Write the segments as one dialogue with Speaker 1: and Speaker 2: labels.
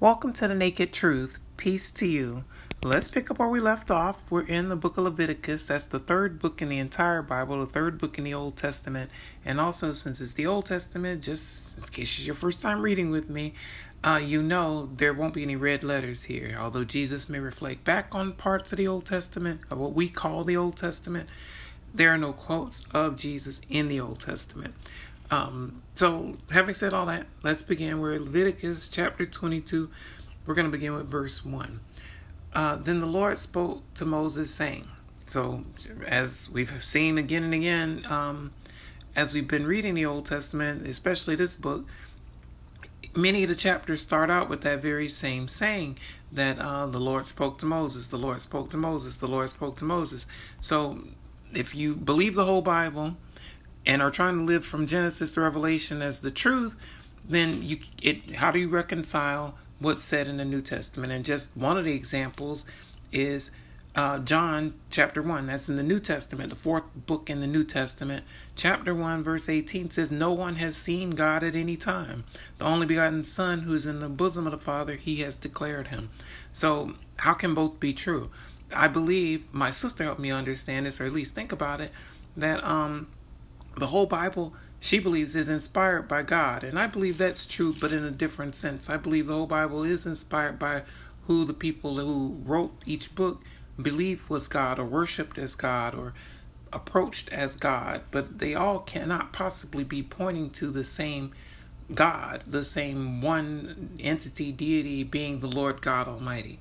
Speaker 1: Welcome to the Naked Truth. Peace to you. Let's pick up where we left off. We're in the book of Leviticus. That's the third book in the entire Bible, the third book in the Old Testament. And also, since it's the Old Testament, just in case it's your first time reading with me, uh, you know there won't be any red letters here. Although Jesus may reflect back on parts of the Old Testament, or what we call the Old Testament, there are no quotes of Jesus in the Old Testament. Um, so, having said all that, let's begin. We're Leviticus chapter 22. We're going to begin with verse 1. Uh, then the Lord spoke to Moses, saying, So, as we've seen again and again, um, as we've been reading the Old Testament, especially this book, many of the chapters start out with that very same saying that uh, the Lord spoke to Moses, the Lord spoke to Moses, the Lord spoke to Moses. So, if you believe the whole Bible, and are trying to live from Genesis to Revelation as the truth, then you it how do you reconcile what's said in the New Testament? And just one of the examples is uh, John chapter 1. That's in the New Testament, the fourth book in the New Testament. Chapter 1, verse 18 says, No one has seen God at any time. The only begotten Son who's in the bosom of the Father, he has declared him. So, how can both be true? I believe my sister helped me understand this, or at least think about it, that um, the whole Bible, she believes, is inspired by God. And I believe that's true, but in a different sense. I believe the whole Bible is inspired by who the people who wrote each book believed was God or worshiped as God or approached as God. But they all cannot possibly be pointing to the same God, the same one entity, deity being the Lord God Almighty.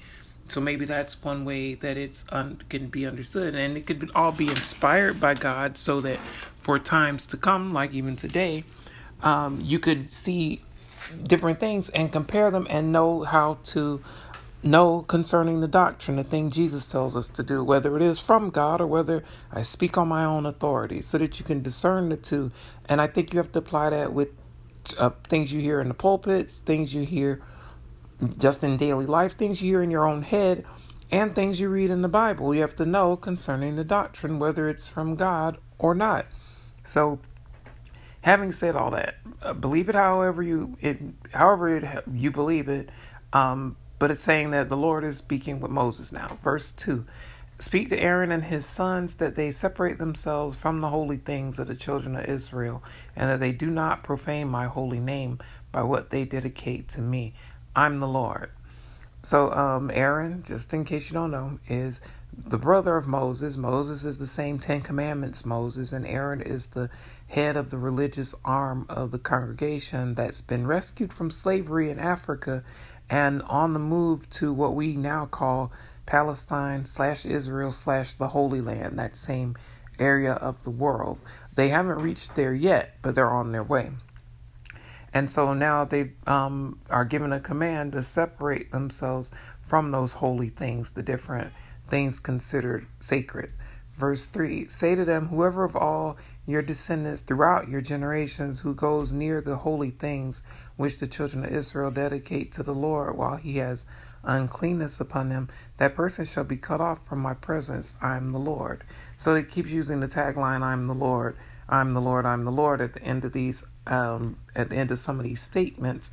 Speaker 1: So maybe that's one way that it's un- can be understood, and it could all be inspired by God, so that for times to come, like even today, um, you could see different things and compare them and know how to know concerning the doctrine, the thing Jesus tells us to do, whether it is from God or whether I speak on my own authority, so that you can discern the two. And I think you have to apply that with uh, things you hear in the pulpits, things you hear just in daily life, things you hear in your own head, and things you read in the Bible. You have to know concerning the doctrine, whether it's from God or not. So, having said all that, uh, believe it however you it however it, you believe it. Um, but it's saying that the Lord is speaking with Moses now. Verse two. Speak to Aaron and his sons that they separate themselves from the holy things of the children of Israel, and that they do not profane my holy name by what they dedicate to me. I'm the Lord. So, um, Aaron, just in case you don't know, is the brother of Moses. Moses is the same Ten Commandments Moses, and Aaron is the head of the religious arm of the congregation that's been rescued from slavery in Africa and on the move to what we now call Palestine slash Israel slash the Holy Land, that same area of the world. They haven't reached there yet, but they're on their way. And so now they um, are given a command to separate themselves from those holy things, the different things considered sacred. Verse 3 Say to them, Whoever of all your descendants throughout your generations who goes near the holy things which the children of Israel dedicate to the Lord while he has uncleanness upon him, that person shall be cut off from my presence. I am the Lord. So it keeps using the tagline, I'm the Lord I'm the Lord, I'm the Lord at the end of these, um, at the end of some of these statements.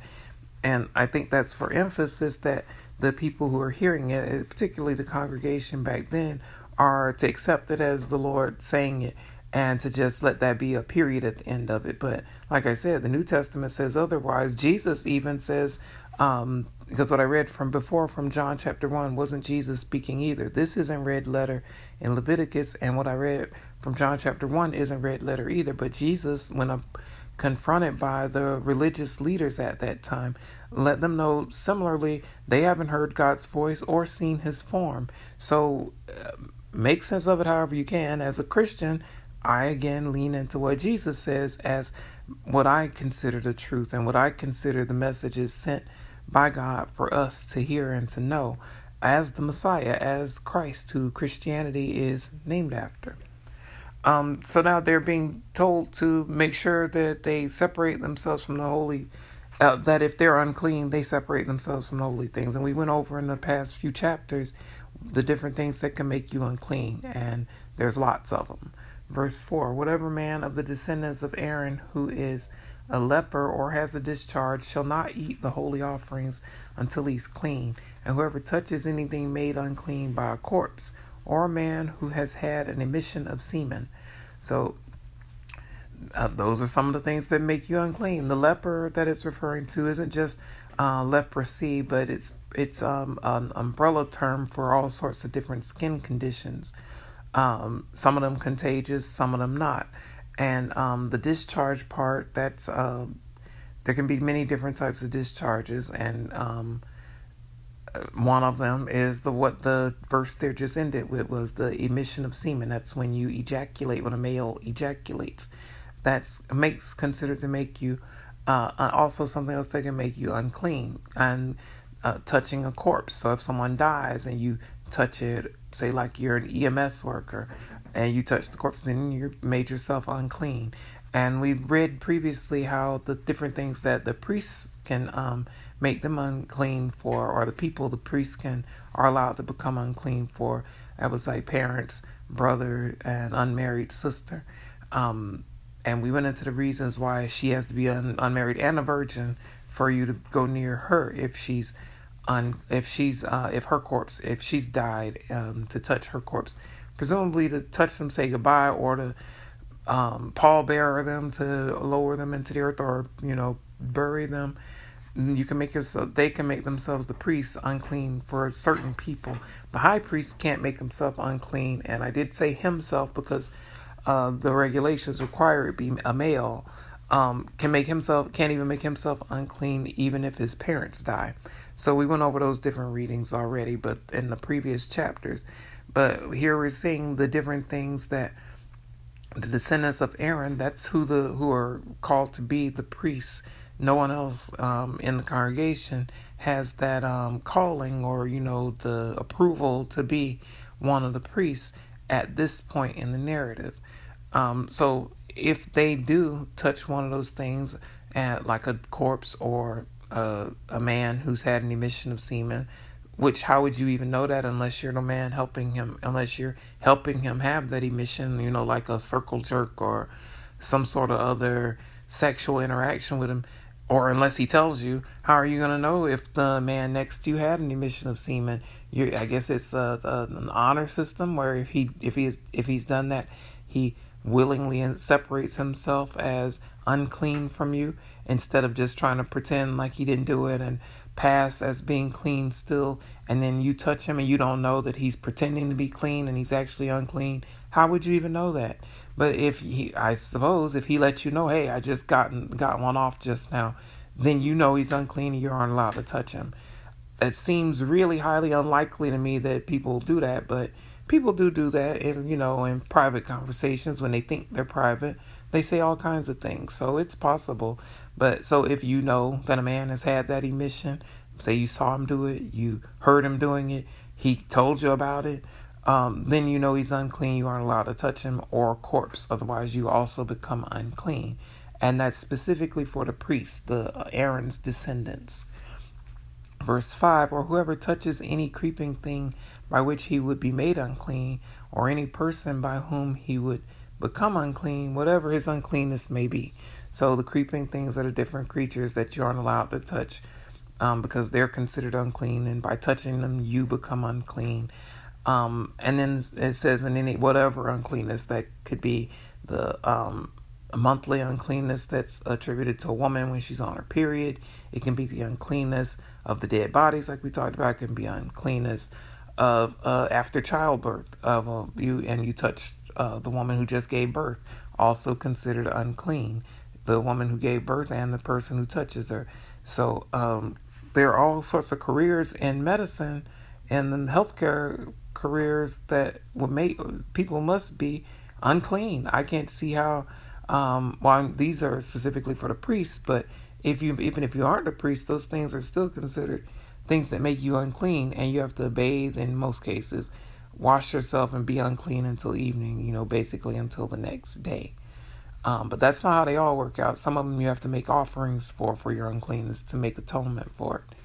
Speaker 1: And I think that's for emphasis that the people who are hearing it, particularly the congregation back then, are to accept it as the Lord saying it and to just let that be a period at the end of it. But like I said, the New Testament says otherwise. Jesus even says, um, because what I read from before from John chapter 1 wasn't Jesus speaking either. This isn't red letter in Leviticus, and what I read from John chapter 1 isn't red letter either. But Jesus, when uh, confronted by the religious leaders at that time, let them know similarly they haven't heard God's voice or seen his form. So uh, make sense of it however you can. As a Christian, I again lean into what Jesus says as what I consider the truth and what I consider the messages sent by God for us to hear and to know as the Messiah, as Christ, who Christianity is named after. Um, so now they're being told to make sure that they separate themselves from the holy, uh, that if they're unclean, they separate themselves from the holy things. And we went over in the past few chapters the different things that can make you unclean, and there's lots of them. Verse 4 Whatever man of the descendants of Aaron who is a leper or has a discharge shall not eat the holy offerings until he's clean, and whoever touches anything made unclean by a corpse or a man who has had an emission of semen. So uh, those are some of the things that make you unclean. The leper that it's referring to isn't just uh, leprosy, but it's it's um, an umbrella term for all sorts of different skin conditions. Um, some of them contagious, some of them not. And um, the discharge part, that's uh, there can be many different types of discharges, and um, one of them is the what the verse there just ended with was the emission of semen. That's when you ejaculate when a male ejaculates. That's makes considered to make you uh, also something else that can make you unclean and uh, touching a corpse. So if someone dies and you touch it, say like you're an EMS worker, and you touch the corpse, then you made yourself unclean. And we've read previously how the different things that the priests can um, make them unclean for, or the people the priests can are allowed to become unclean for. That was like parents, brother, and unmarried sister. Um, and we went into the reasons why she has to be un- unmarried and a virgin for you to go near her if she's un- if she's uh, if her corpse if she's died um, to touch her corpse presumably to touch them, say goodbye, or to um, pallbearer them, to lower them into the earth, or you know bury them. You can make yourself. They can make themselves the priests unclean for certain people. The high priest can't make himself unclean, and I did say himself because uh, the regulations require it be a male. Um, can make himself can't even make himself unclean even if his parents die. So we went over those different readings already, but in the previous chapters. But here we're seeing the different things that the descendants of Aaron, that's who the who are called to be the priests. No one else um, in the congregation has that um, calling or you know the approval to be one of the priests at this point in the narrative. Um, so if they do touch one of those things, at, like a corpse or a, a man who's had an emission of semen, which how would you even know that unless you're the man helping him unless you're helping him have that emission you know like a circle jerk or some sort of other sexual interaction with him or unless he tells you how are you going to know if the man next to you had an emission of semen? You i guess it's a, a, an honor system where if he if he's if he's done that he willingly separates himself as unclean from you instead of just trying to pretend like he didn't do it and pass as being clean still, and then you touch him and you don't know that he's pretending to be clean and he's actually unclean, how would you even know that? But if he, I suppose, if he lets you know, hey, I just gotten got one off just now, then you know he's unclean and you aren't allowed to touch him. It seems really highly unlikely to me that people do that, but people do do that in you know in private conversations when they think they're private they say all kinds of things so it's possible but so if you know that a man has had that emission, say you saw him do it, you heard him doing it, he told you about it, um, then you know he's unclean. You aren't allowed to touch him or a corpse. Otherwise, you also become unclean. And that's specifically for the priests, the uh, Aaron's descendants. Verse 5 Or whoever touches any creeping thing by which he would be made unclean, or any person by whom he would become unclean, whatever his uncleanness may be. So the creeping things are the different creatures that you aren't allowed to touch um, because they're considered unclean, and by touching them, you become unclean. Um, and then it says in any whatever uncleanness that could be the um, monthly uncleanness that's attributed to a woman when she's on her period. It can be the uncleanness of the dead bodies, like we talked about. It can be uncleanness of uh, after childbirth of uh, you and you touch uh, the woman who just gave birth, also considered unclean the woman who gave birth and the person who touches her. So um, there are all sorts of careers in medicine and in healthcare careers that would make people must be unclean. I can't see how. Um, well, these are specifically for the priests, but if you even if you aren't a priest, those things are still considered things that make you unclean, and you have to bathe in most cases, wash yourself, and be unclean until evening. You know, basically until the next day. Um, but that's not how they all work out. Some of them you have to make offerings for for your uncleanness to make atonement for it.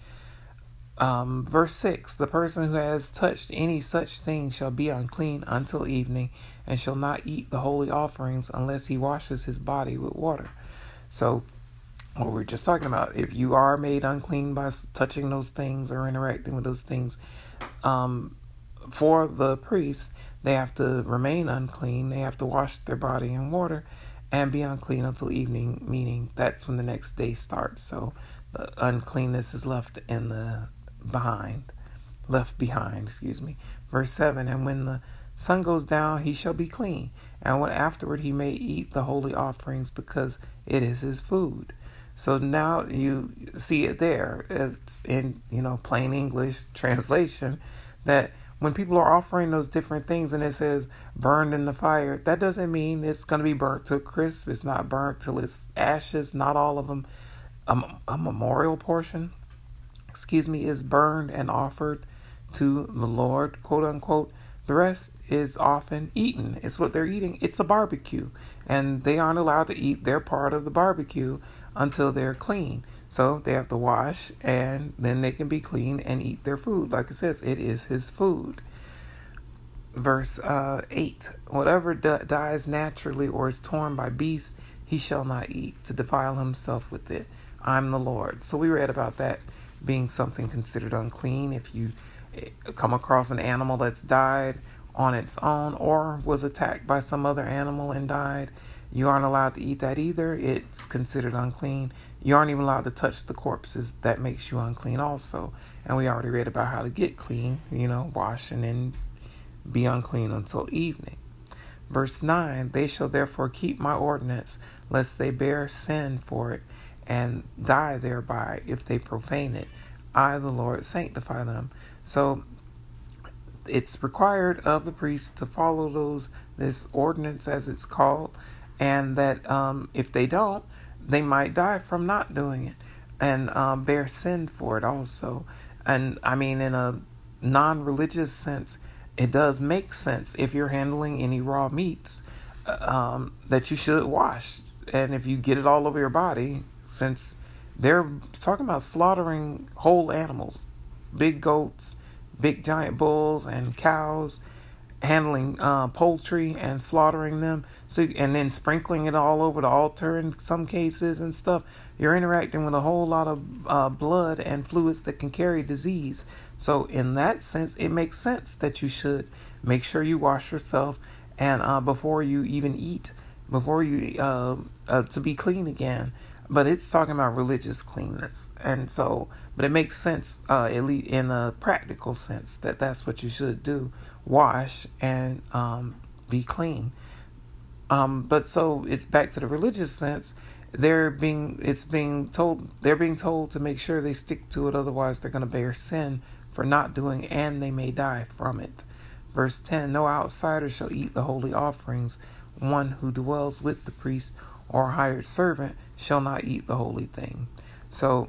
Speaker 1: Um, verse 6 The person who has touched any such thing shall be unclean until evening, and shall not eat the holy offerings unless he washes his body with water. So, what we're just talking about. If you are made unclean by touching those things or interacting with those things, um, for the priest, they have to remain unclean. They have to wash their body in water and be unclean until evening, meaning that's when the next day starts. So the uncleanness is left in the behind, left behind, excuse me. Verse 7 And when the sun goes down, he shall be clean. And when afterward he may eat the holy offerings because it is his food. So now you see it there. It's in, you know, plain English translation that when people are offering those different things and it says burned in the fire, that doesn't mean it's going to be burnt to crisp. It's not burnt till it's ashes. Not all of them. A, a memorial portion, excuse me, is burned and offered to the Lord, quote unquote. The rest is often eaten. It's what they're eating. It's a barbecue. And they aren't allowed to eat their part of the barbecue until they're clean. So they have to wash and then they can be clean and eat their food. Like it says, it is his food. Verse uh, 8 Whatever d- dies naturally or is torn by beasts, he shall not eat to defile himself with it. I'm the Lord. So we read about that being something considered unclean. If you eh, come across an animal that's died on its own or was attacked by some other animal and died, you aren't allowed to eat that either. It's considered unclean. You aren't even allowed to touch the corpses. That makes you unclean also. And we already read about how to get clean, you know, wash and then be unclean until evening. Verse 9 They shall therefore keep my ordinance, lest they bear sin for it and die thereby if they profane it. I, the Lord, sanctify them. So it's required of the priest to follow those this ordinance as it's called and that um, if they don't, they might die from not doing it and um, bear sin for it also. And I mean, in a non religious sense, it does make sense if you're handling any raw meats uh, um, that you should wash. And if you get it all over your body, since they're talking about slaughtering whole animals, big goats, big giant bulls, and cows handling uh, poultry and slaughtering them. So and then sprinkling it all over the altar in some cases and stuff. You're interacting with a whole lot of uh, blood and fluids that can carry disease. So in that sense it makes sense that you should make sure you wash yourself and uh, before you even eat before you uh, uh, to be clean again but it's talking about religious cleanness. And so but it makes sense uh, at least in a practical sense that that's what you should do. Wash and um, be clean. Um, but so it's back to the religious sense. They're being it's being told they're being told to make sure they stick to it otherwise they're going to bear sin for not doing and they may die from it. Verse 10 no outsider shall eat the holy offerings. One who dwells with the priest or hired servant shall not eat the holy thing. So,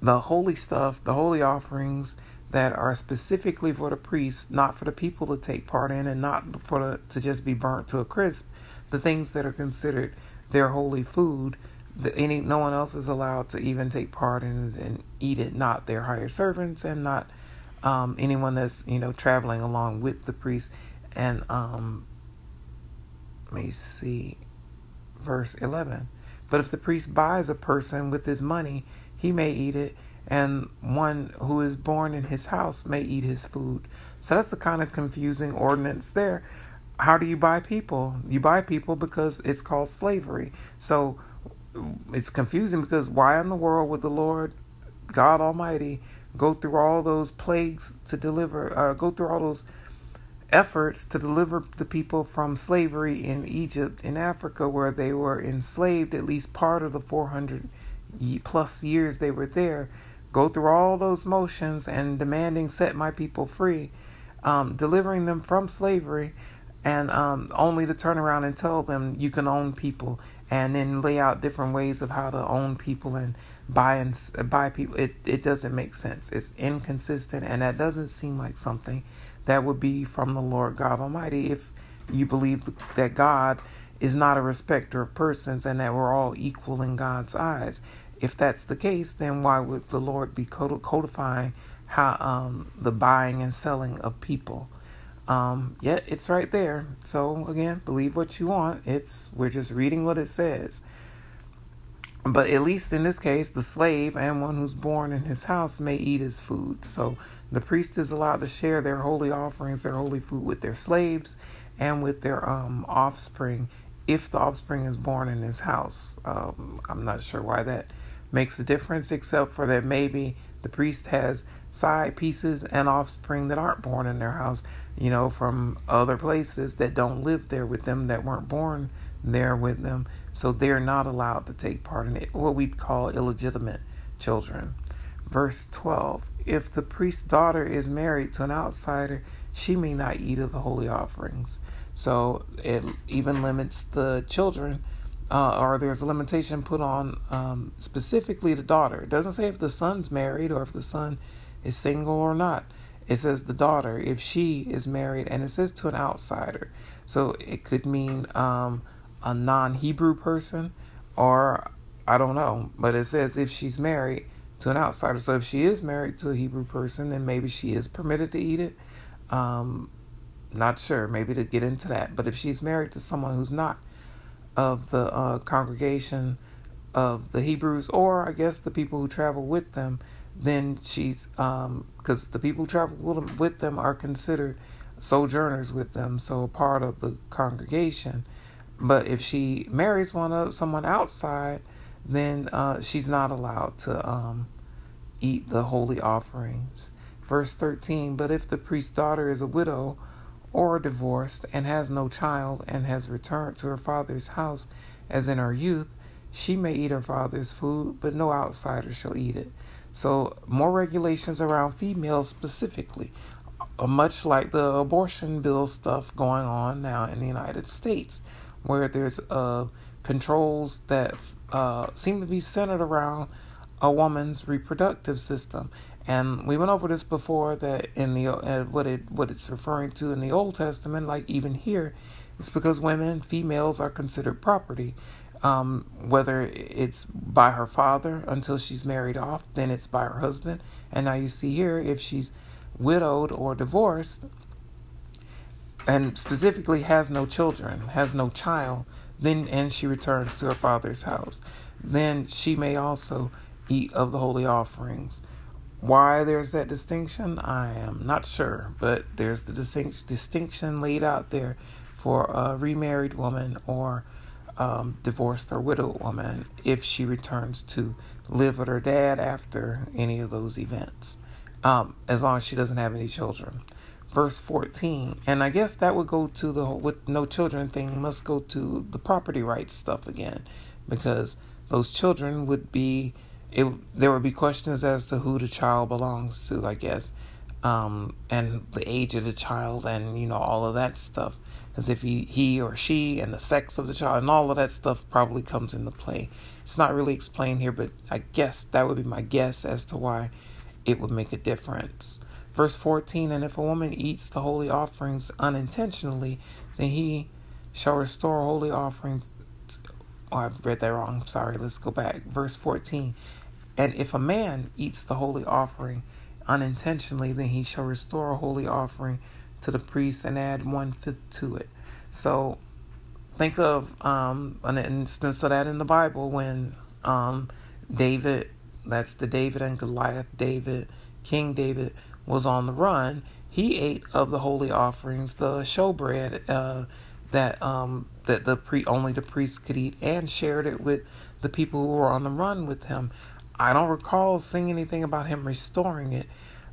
Speaker 1: the holy stuff, the holy offerings that are specifically for the priests, not for the people to take part in, and not for the, to just be burnt to a crisp, the things that are considered their holy food, the, any no one else is allowed to even take part in and eat it. Not their hired servants, and not um, anyone that's you know traveling along with the priest. And um, let me see verse 11. But if the priest buys a person with his money, he may eat it, and one who is born in his house may eat his food. So that's the kind of confusing ordinance there. How do you buy people? You buy people because it's called slavery. So it's confusing because why in the world would the Lord God Almighty go through all those plagues to deliver, uh, go through all those efforts to deliver the people from slavery in Egypt, in Africa, where they were enslaved at least part of the 400 plus years they were there, go through all those motions and demanding, set my people free, um, delivering them from slavery, and um, only to turn around and tell them you can own people, and then lay out different ways of how to own people and buy and buy people. It it doesn't make sense. It's inconsistent, and that doesn't seem like something that would be from the Lord God Almighty if you believe that God is not a respecter of persons and that we're all equal in God's eyes. If that's the case, then why would the Lord be codifying how um, the buying and selling of people? Um, yet it's right there. So again, believe what you want. It's we're just reading what it says. But at least in this case, the slave and one who's born in his house may eat his food. So the priest is allowed to share their holy offerings, their holy food with their slaves and with their um, offspring if the offspring is born in his house. Um, I'm not sure why that makes a difference, except for that maybe the priest has side pieces and offspring that aren't born in their house, you know, from other places that don't live there with them, that weren't born there with them. So they're not allowed to take part in it, what we'd call illegitimate children. Verse 12 If the priest's daughter is married to an outsider, she may not eat of the holy offerings. So it even limits the children, uh, or there's a limitation put on um, specifically the daughter. It doesn't say if the son's married or if the son is single or not. It says the daughter, if she is married, and it says to an outsider. So it could mean um, a non Hebrew person, or I don't know, but it says if she's married to an outsider. So if she is married to a Hebrew person, then maybe she is permitted to eat it. Um, not sure, maybe to get into that. But if she's married to someone who's not of the uh, congregation of the Hebrews, or I guess the people who travel with them, then she's because um, the people who travel with them, are considered sojourners with them, so a part of the congregation. But if she marries one of someone outside, then uh, she's not allowed to um, eat the holy offerings. Verse 13 But if the priest's daughter is a widow or divorced and has no child and has returned to her father's house as in her youth, she may eat her father's food, but no outsider shall eat it. So, more regulations around females specifically, uh, much like the abortion bill stuff going on now in the United States where there's uh, controls that uh, seem to be centered around a woman's reproductive system. And we went over this before that in the uh, what it what it's referring to in the Old Testament, like even here, it's because women, females, are considered property. Um, whether it's by her father until she's married off, then it's by her husband. And now you see here, if she's widowed or divorced, and specifically has no children, has no child, then and she returns to her father's house, then she may also eat of the holy offerings. Why there's that distinction, I am not sure, but there's the distinct, distinction laid out there for a remarried woman or um, divorced or widowed woman if she returns to live with her dad after any of those events, um, as long as she doesn't have any children verse 14 and i guess that would go to the with no children thing must go to the property rights stuff again because those children would be it there would be questions as to who the child belongs to i guess um, and the age of the child and you know all of that stuff as if he, he or she and the sex of the child and all of that stuff probably comes into play. It's not really explained here but i guess that would be my guess as to why it would make a difference Verse 14 And if a woman eats the holy offerings unintentionally, then he shall restore holy offerings. Oh, I've read that wrong. Sorry, let's go back. Verse 14 And if a man eats the holy offering unintentionally, then he shall restore a holy offering to the priest and add one fifth to it. So think of um, an instance of that in the Bible when um, David, that's the David and Goliath, David, King David, was on the run, he ate of the holy offerings, the showbread uh, that um, that the pre only the priest could eat, and shared it with the people who were on the run with him. I don't recall seeing anything about him restoring it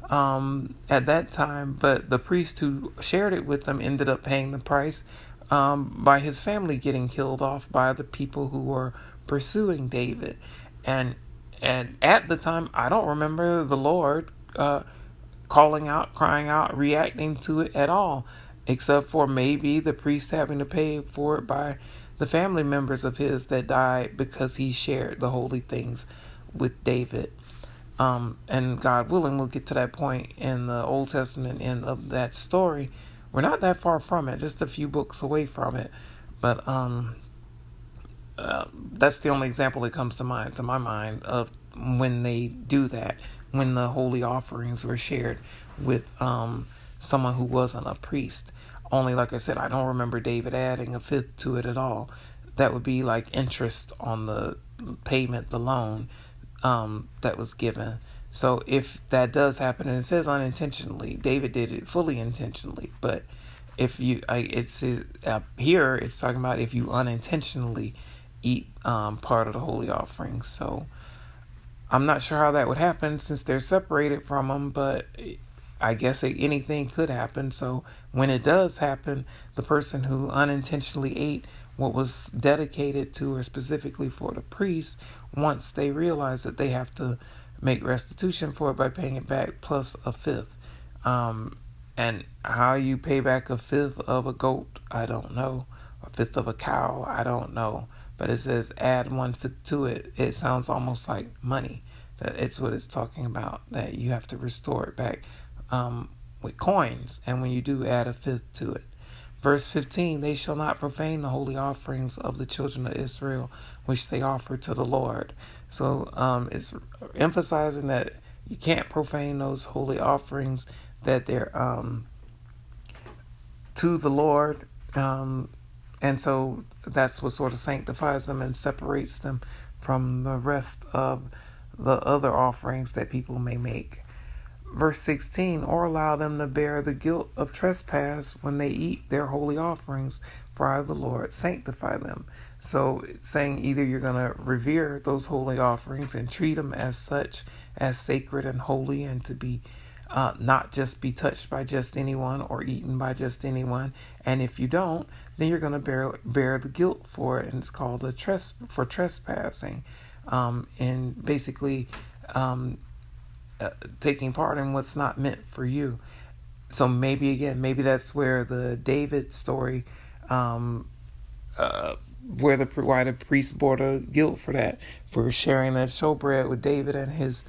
Speaker 1: um, at that time, but the priest who shared it with them ended up paying the price um, by his family getting killed off by the people who were pursuing David, and and at the time I don't remember the Lord. Uh, calling out, crying out, reacting to it at all, except for maybe the priest having to pay for it by the family members of his that died because he shared the holy things with David. Um, and God willing, we'll get to that point in the Old Testament end of that story. We're not that far from it, just a few books away from it. But um, uh, that's the only example that comes to mind, to my mind, of when they do that when the holy offerings were shared with um, someone who wasn't a priest. Only, like I said, I don't remember David adding a fifth to it at all. that would be like interest on the payment, the loan um, that was given. So if that does happen, and it says unintentionally, David did it fully intentionally, but if you, I, it's uh, here, it's talking about if you unintentionally eat um, part of the holy offering. So I'm not sure how that would happen since they're separated from them, but I guess anything could happen. So when it does happen, the person who unintentionally ate what was dedicated to or specifically for the priest, once they realize that they have to make restitution for it by paying it back plus a fifth. Um, and how you pay back a fifth of a goat, I don't know. A fifth of a cow, I don't know. But it says add one fifth to it. It sounds almost like money. That it's what it's talking about. That you have to restore it back um, with coins. And when you do, add a fifth to it. Verse 15 They shall not profane the holy offerings of the children of Israel, which they offer to the Lord. So um, it's emphasizing that you can't profane those holy offerings that they're um, to the Lord. Um, and so that's what sort of sanctifies them and separates them from the rest of the other offerings that people may make. Verse 16, or allow them to bear the guilt of trespass when they eat their holy offerings, for I, the Lord, sanctify them. So, saying either you're going to revere those holy offerings and treat them as such, as sacred and holy, and to be uh, not just be touched by just anyone or eaten by just anyone. And if you don't, then you're going to bear bear the guilt for it, and it's called a tres for trespassing, um, and basically um, uh, taking part in what's not meant for you. So maybe again, maybe that's where the David story, um, uh, where the why the priest bore the guilt for that for sharing that showbread with David and his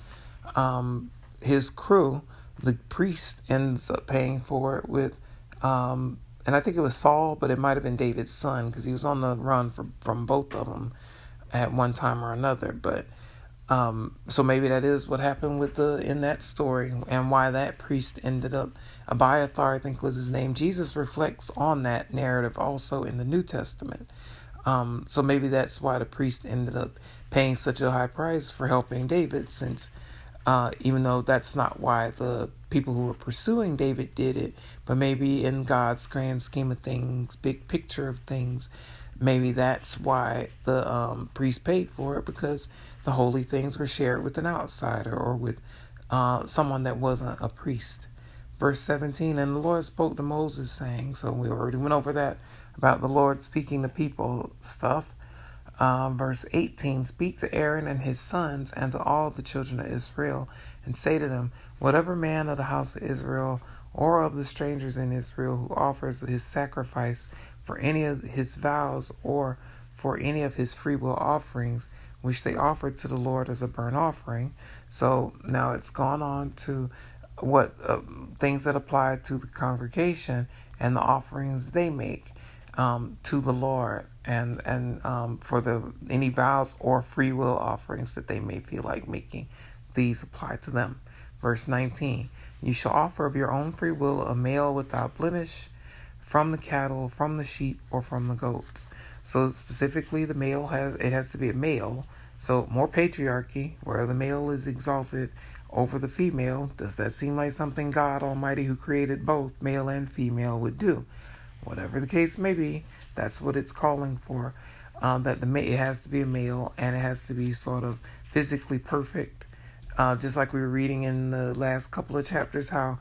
Speaker 1: um, his crew the priest ends up paying for it with, um, and I think it was Saul, but it might have been David's son because he was on the run from from both of them at one time or another. But um, so maybe that is what happened with the in that story and why that priest ended up Abiathar, I think was his name. Jesus reflects on that narrative also in the New Testament. Um, so maybe that's why the priest ended up paying such a high price for helping David, since uh, even though that's not why the people who were pursuing David did it, but maybe in God's grand scheme of things, big picture of things, maybe that's why the um, priest paid for it because the holy things were shared with an outsider or with uh, someone that wasn't a priest. Verse 17, and the Lord spoke to Moses, saying, so we already went over that about the Lord speaking to people stuff. Um, verse 18 Speak to Aaron and his sons and to all the children of Israel, and say to them, Whatever man of the house of Israel or of the strangers in Israel who offers his sacrifice for any of his vows or for any of his freewill offerings, which they offer to the Lord as a burnt offering. So now it's gone on to what uh, things that apply to the congregation and the offerings they make um, to the Lord and and um, for the any vows or free will offerings that they may feel like making, these apply to them. Verse 19: You shall offer of your own free will a male without blemish, from the cattle, from the sheep, or from the goats. So specifically, the male has it has to be a male. So more patriarchy, where the male is exalted over the female. Does that seem like something God Almighty, who created both male and female, would do? Whatever the case may be, that's what it's calling for. Um, that the it has to be a male and it has to be sort of physically perfect. Uh, just like we were reading in the last couple of chapters, how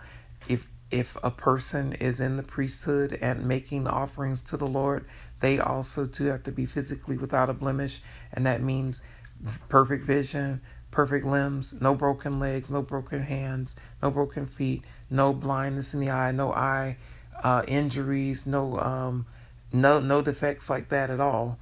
Speaker 1: if if a person is in the priesthood and making the offerings to the Lord, they also too have to be physically without a blemish, and that means perfect vision, perfect limbs, no broken legs, no broken hands, no broken feet, no blindness in the eye, no eye uh, injuries, no um, no no defects like that at all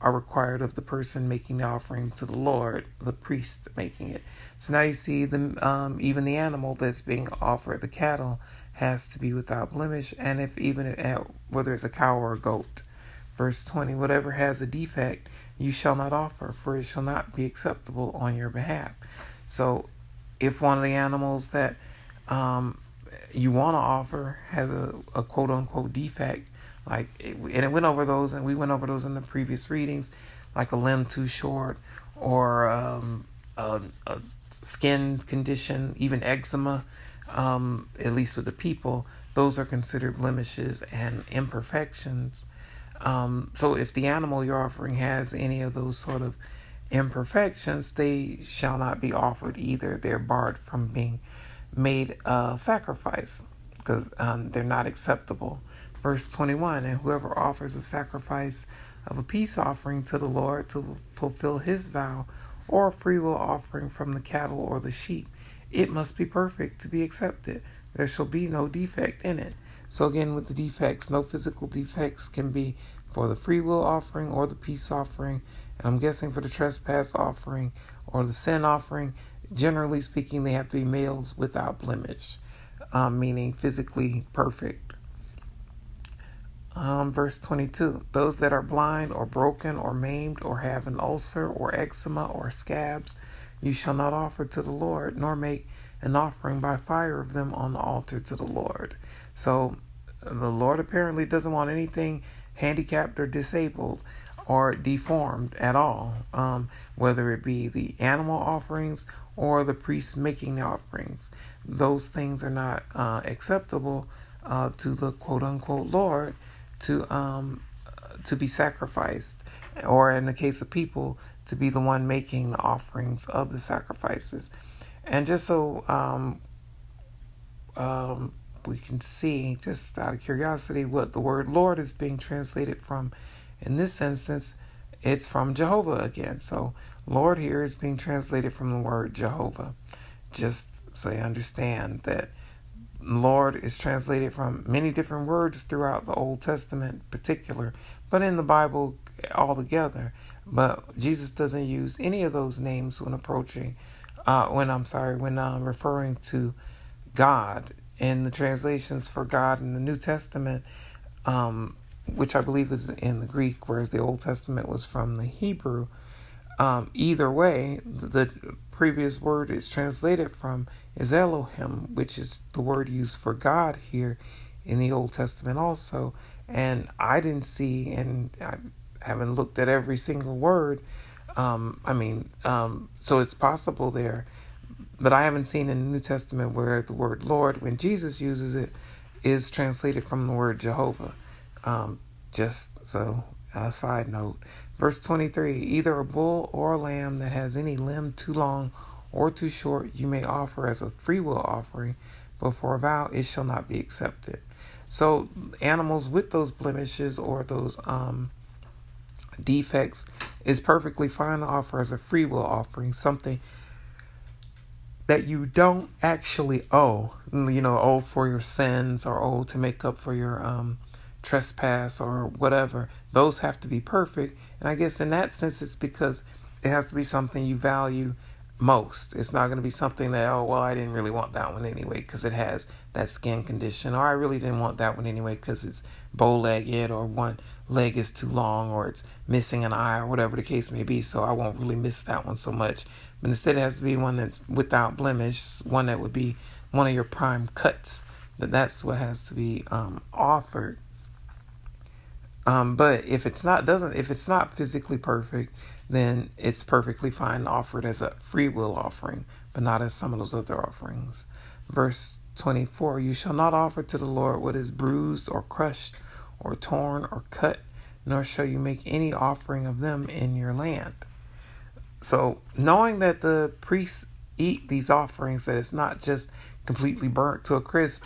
Speaker 1: are required of the person making the offering to the Lord, the priest making it. So now you see the um, even the animal that's being offered, the cattle, has to be without blemish, and if even uh, whether it's a cow or a goat. Verse 20 Whatever has a defect, you shall not offer, for it shall not be acceptable on your behalf. So, if one of the animals that um, you want to offer has a, a quote unquote defect, like and it went over those, and we went over those in the previous readings, like a limb too short or um, a, a, skin condition, even eczema. Um, at least with the people, those are considered blemishes and imperfections. Um, so if the animal you're offering has any of those sort of imperfections, they shall not be offered either. They're barred from being made a sacrifice because um, they're not acceptable. Verse 21 And whoever offers a sacrifice of a peace offering to the Lord to fulfill his vow, or a freewill offering from the cattle or the sheep, it must be perfect to be accepted. There shall be no defect in it. So, again, with the defects, no physical defects can be for the freewill offering or the peace offering. And I'm guessing for the trespass offering or the sin offering, generally speaking, they have to be males without blemish, um, meaning physically perfect. Um, verse 22 Those that are blind or broken or maimed or have an ulcer or eczema or scabs, you shall not offer to the Lord, nor make an offering by fire of them on the altar to the Lord. So the Lord apparently doesn't want anything handicapped or disabled or deformed at all, um, whether it be the animal offerings or the priests making the offerings. Those things are not uh, acceptable uh, to the quote unquote Lord to um, to be sacrificed, or in the case of people, to be the one making the offerings of the sacrifices. And just so um, um, we can see, just out of curiosity, what the word Lord is being translated from. In this instance, it's from Jehovah again. So, Lord here is being translated from the word Jehovah. Just so you understand that Lord is translated from many different words throughout the Old Testament, particular, but in the Bible altogether. But Jesus doesn't use any of those names when approaching, uh, when I'm sorry, when uh, referring to God in the translations for God in the New Testament, um, which I believe is in the Greek, whereas the Old Testament was from the Hebrew. Um, either way, the previous word is translated from is Elohim, which is the word used for God here in the Old Testament also. And I didn't see, and I haven't looked at every single word. Um, I mean, um, so it's possible there but I haven't seen in the New Testament where the word Lord, when Jesus uses it, is translated from the word Jehovah. Um, just so, a side note. Verse 23 Either a bull or a lamb that has any limb too long or too short, you may offer as a freewill offering, but for a vow it shall not be accepted. So, animals with those blemishes or those um, defects is perfectly fine to offer as a freewill offering, something that you don't actually owe, you know, owe for your sins or owe to make up for your um, trespass or whatever. Those have to be perfect. And I guess in that sense, it's because it has to be something you value most. It's not going to be something that, oh, well, I didn't really want that one anyway because it has that skin condition, or I really didn't want that one anyway because it's bow legged, or one leg is too long, or it's missing an eye, or whatever the case may be. So I won't really miss that one so much. But instead, it has to be one that's without blemish, one that would be one of your prime cuts. That that's what has to be um, offered. Um, but if it's not doesn't if it's not physically perfect, then it's perfectly fine offered as a free will offering, but not as some of those other offerings. Verse 24 You shall not offer to the Lord what is bruised or crushed or torn or cut, nor shall you make any offering of them in your land. So, knowing that the priests eat these offerings, that it's not just completely burnt to a crisp,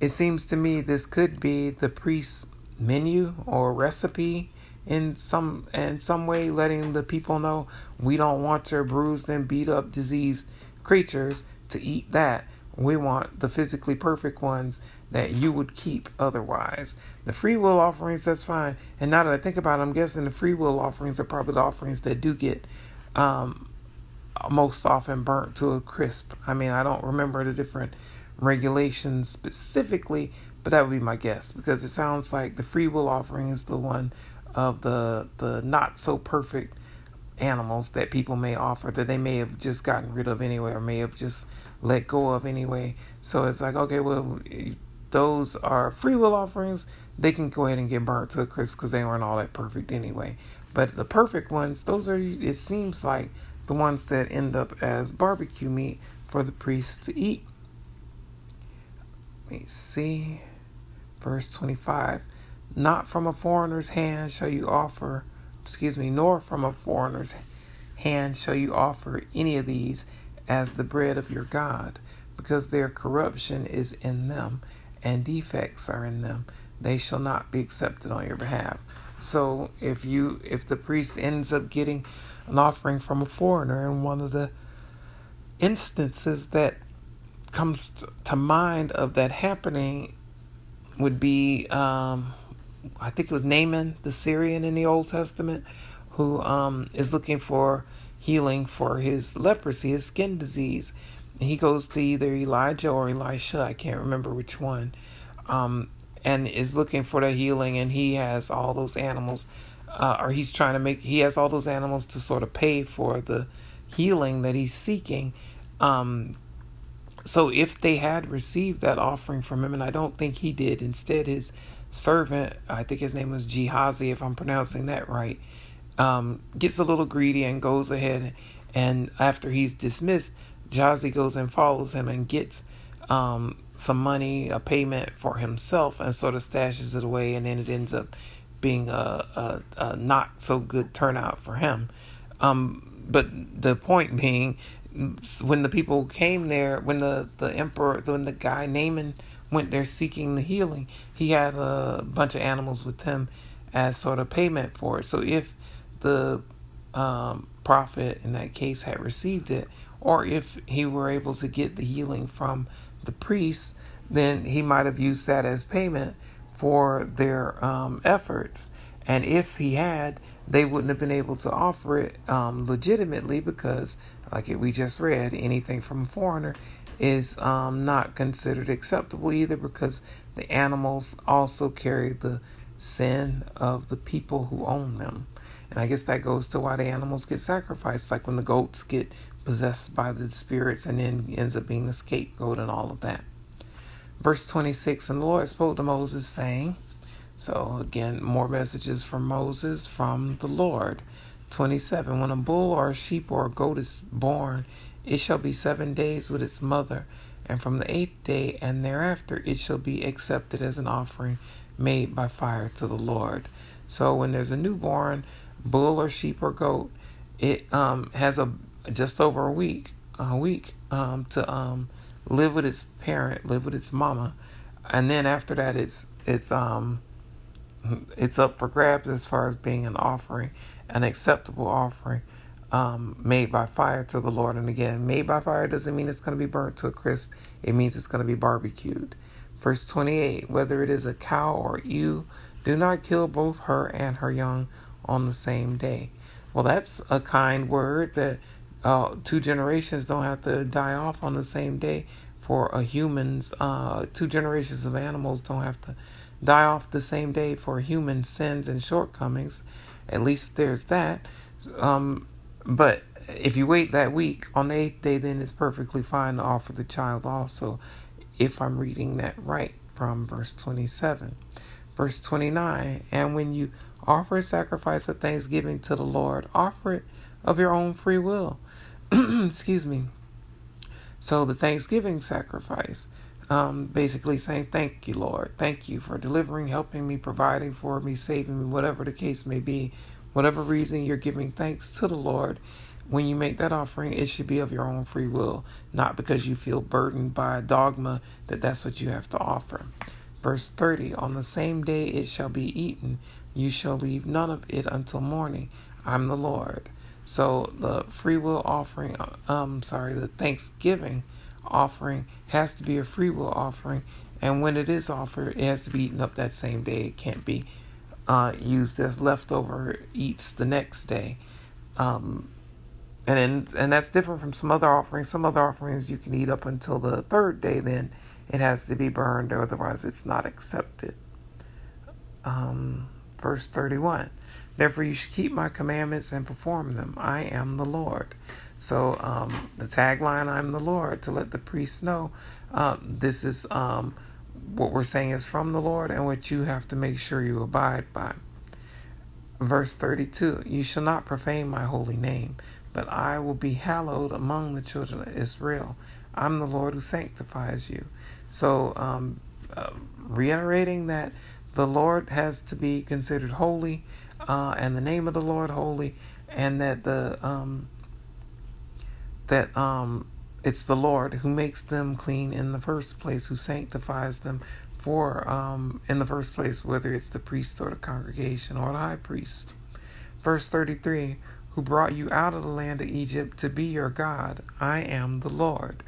Speaker 1: it seems to me this could be the priest's menu or recipe in some in some way letting the people know we don't want your bruised and beat up diseased creatures to eat that. We want the physically perfect ones that you would keep otherwise. The free will offerings that's fine. And now that i think about it i'm guessing the free will offerings are probably the offerings that do get um, most often burnt to a crisp. I mean i don't remember the different regulations specifically but that would be my guess because it sounds like the free will offering is the one of the the not so perfect animals that people may offer that they may have just gotten rid of anyway or may have just let go of anyway. So it's like, okay, well, those are free will offerings, they can go ahead and get burnt to a crisp because they weren't all that perfect anyway. But the perfect ones, those are, it seems like, the ones that end up as barbecue meat for the priests to eat. Let me see. Verse 25 Not from a foreigner's hand shall you offer, excuse me, nor from a foreigner's hand shall you offer any of these as the bread of your God, because their corruption is in them and defects are in them. They shall not be accepted on your behalf. So if you if the priest ends up getting an offering from a foreigner and one of the instances that comes to mind of that happening would be um, I think it was Naaman the Syrian in the Old Testament who um, is looking for healing for his leprosy, his skin disease. He goes to either Elijah or Elisha, I can't remember which one, um, and is looking for the healing. And he has all those animals, uh, or he's trying to make, he has all those animals to sort of pay for the healing that he's seeking. Um, so if they had received that offering from him, and I don't think he did, instead his servant, I think his name was Gehazi, if I'm pronouncing that right, um, gets a little greedy and goes ahead and after he's dismissed, Gehazi goes and follows him and gets um, some money, a payment for himself, and sort of stashes it away, and then it ends up being a, a, a not so good turnout for him. Um, but the point being, when the people came there, when the, the emperor, when the guy Naaman went there seeking the healing, he had a bunch of animals with him as sort of payment for it. So if the um, prophet in that case had received it, or if he were able to get the healing from the priests, then he might have used that as payment for their um, efforts. And if he had, they wouldn't have been able to offer it um, legitimately because, like we just read, anything from a foreigner is um, not considered acceptable either because the animals also carry the sin of the people who own them. And I guess that goes to why the animals get sacrificed, like when the goats get possessed by the spirits and then ends up being the scapegoat and all of that. Verse 26 And the Lord spoke to Moses, saying, So again, more messages from Moses from the Lord. 27 When a bull or a sheep or a goat is born, it shall be seven days with its mother, and from the eighth day and thereafter it shall be accepted as an offering made by fire to the Lord. So when there's a newborn, bull or sheep or goat, it um, has a just over a week, a week um, to um, live with its parent, live with its mama, and then after that, it's it's um it's up for grabs as far as being an offering, an acceptable offering. Um, made by fire to the Lord. And again, made by fire doesn't mean it's going to be burnt to a crisp. It means it's going to be barbecued. Verse 28 Whether it is a cow or ewe, do not kill both her and her young on the same day. Well, that's a kind word that uh, two generations don't have to die off on the same day. For a humans, uh, two generations of animals don't have to die off the same day for human sins and shortcomings. At least there's that. Um, but if you wait that week on the eighth day, then it's perfectly fine to offer the child also, if I'm reading that right from verse 27. Verse 29 And when you Offer a sacrifice of thanksgiving to the Lord. Offer it of your own free will. Excuse me. So the thanksgiving sacrifice, um, basically saying, Thank you, Lord. Thank you for delivering, helping me, providing for me, saving me, whatever the case may be. Whatever reason you're giving thanks to the Lord, when you make that offering, it should be of your own free will, not because you feel burdened by a dogma that that's what you have to offer. Verse 30 On the same day it shall be eaten, you shall leave none of it until morning. I'm the Lord. So the free will offering, um, sorry, the Thanksgiving offering has to be a free will offering, and when it is offered, it has to be eaten up that same day. It can't be uh, used as leftover eats the next day. Um, and and that's different from some other offerings. Some other offerings you can eat up until the third day, then it has to be burned, or otherwise it's not accepted. Um, verse 31. Therefore, you should keep my commandments and perform them. I am the Lord. So, um, the tagline, I'm the Lord, to let the priests know uh, this is um, what we're saying is from the Lord and what you have to make sure you abide by. Verse 32 You shall not profane my holy name, but I will be hallowed among the children of Israel. I'm the Lord who sanctifies you. So, um, uh, reiterating that the Lord has to be considered holy, uh, and the name of the Lord holy, and that the um, that um, it's the Lord who makes them clean in the first place, who sanctifies them for um, in the first place, whether it's the priest or the congregation or the high priest. Verse 33 Who brought you out of the land of Egypt to be your God? I am the Lord.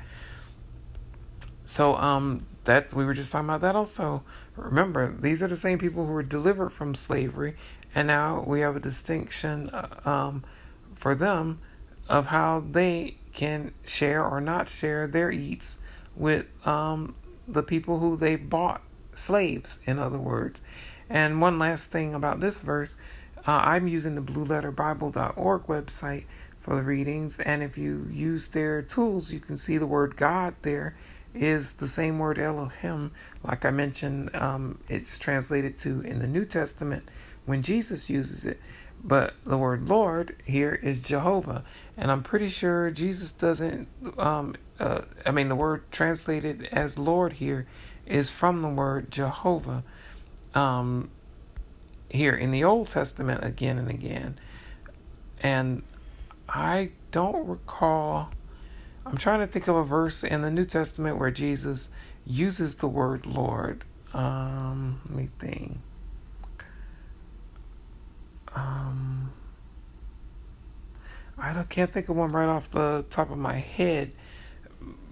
Speaker 1: So, um, that we were just talking about that also. Remember, these are the same people who were delivered from slavery, and now we have a distinction uh, um, for them of how they can share or not share their eats with um, the people who they bought slaves, in other words. And one last thing about this verse uh, I'm using the blueletterbible.org website for the readings, and if you use their tools, you can see the word God there is the same word Elohim, like I mentioned, um, it's translated to in the New Testament when Jesus uses it. But the word Lord here is Jehovah. And I'm pretty sure Jesus doesn't, um, uh, I mean, the word translated as Lord here is from the word Jehovah um, here in the Old Testament again and again. And I don't recall, I'm trying to think of a verse in the New Testament where Jesus uses the word Lord. Um, let me think. Um, I can't think of one right off the top of my head,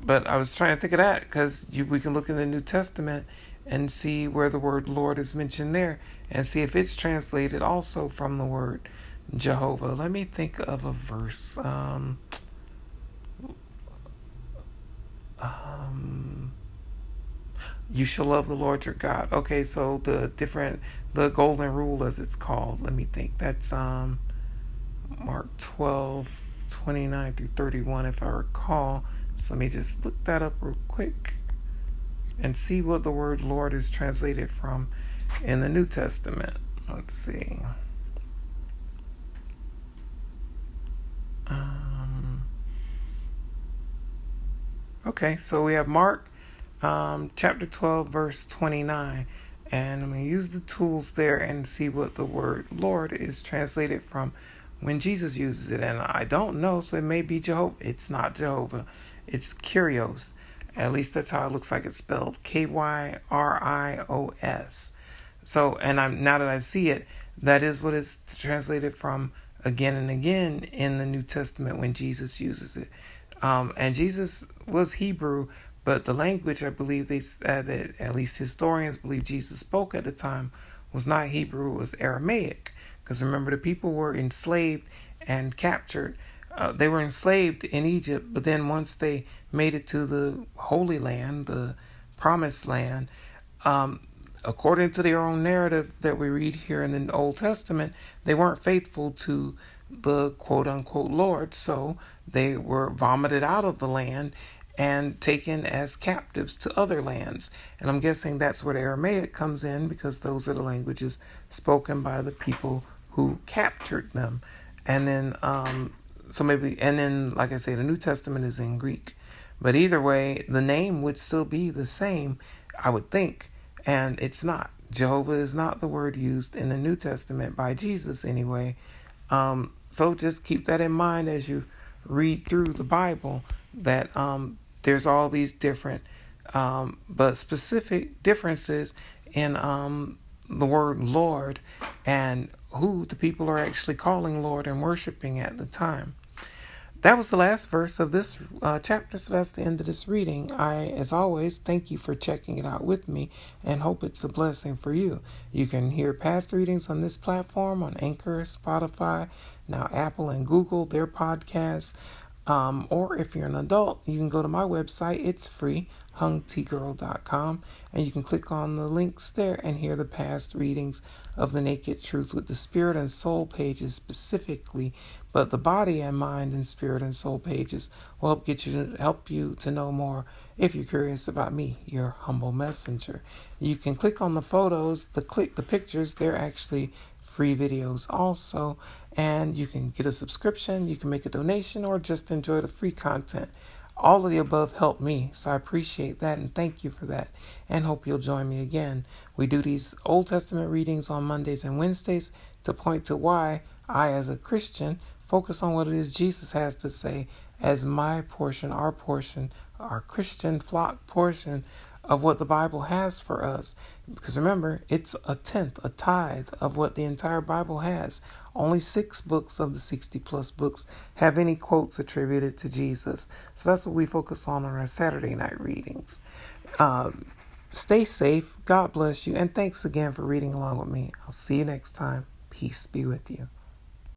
Speaker 1: but I was trying to think of that because we can look in the New Testament and see where the word Lord is mentioned there and see if it's translated also from the word Jehovah. Let me think of a verse. Um, um, you shall love the Lord your God. Okay, so the different the golden rule as it's called. Let me think. That's um Mark 12 29 through 31 if I recall. So let me just look that up real quick and see what the word Lord is translated from in the New Testament. Let's see. Um, okay, so we have Mark um, chapter 12, verse 29. And I'm going to use the tools there and see what the word Lord is translated from when Jesus uses it. And I don't know, so it may be Jehovah. It's not Jehovah, it's Kyrios. At least that's how it looks like it's spelled K Y R I O S. So, and I'm now that I see it, that is what it's translated from again and again in the New Testament when Jesus uses it. Um, and Jesus was Hebrew, but the language I believe they uh, that at least historians believe Jesus spoke at the time was not Hebrew, it was Aramaic. Because remember, the people were enslaved and captured. Uh, they were enslaved in Egypt, but then once they made it to the Holy Land, the Promised Land, um, according to their own narrative that we read here in the Old Testament, they weren't faithful to the quote unquote Lord, so they were vomited out of the land and taken as captives to other lands. And I'm guessing that's where the Aramaic comes in because those are the languages spoken by the people who captured them. And then, um, so maybe, and then, like I say, the New Testament is in Greek. But either way, the name would still be the same, I would think. And it's not. Jehovah is not the word used in the New Testament by Jesus, anyway. Um, so just keep that in mind as you read through the Bible that um, there's all these different um, but specific differences in um, the word Lord and who the people are actually calling Lord and worshiping at the time. That was the last verse of this uh, chapter, so that's the end of this reading. I, as always, thank you for checking it out with me and hope it's a blessing for you. You can hear past readings on this platform on Anchor, Spotify, now Apple and Google, their podcasts. Um, or if you're an adult, you can go to my website. It's free, hungtgirl.com, and you can click on the links there and hear the past readings of the Naked Truth with the Spirit and Soul pages specifically. But the body and mind and spirit and soul pages will help get you to help you to know more if you're curious about me, your humble messenger. You can click on the photos, the click the pictures, they're actually free videos also. And you can get a subscription, you can make a donation, or just enjoy the free content. All of the above help me, so I appreciate that and thank you for that. And hope you'll join me again. We do these Old Testament readings on Mondays and Wednesdays to point to why I, as a Christian, focus on what it is Jesus has to say as my portion, our portion, our Christian flock portion of what the Bible has for us. Because remember, it's a tenth, a tithe of what the entire Bible has. Only six books of the 60 plus books have any quotes attributed to Jesus. So that's what we focus on on our Saturday night readings. Um, stay safe. God bless you. And thanks again for reading along with me. I'll see you next time. Peace be with you.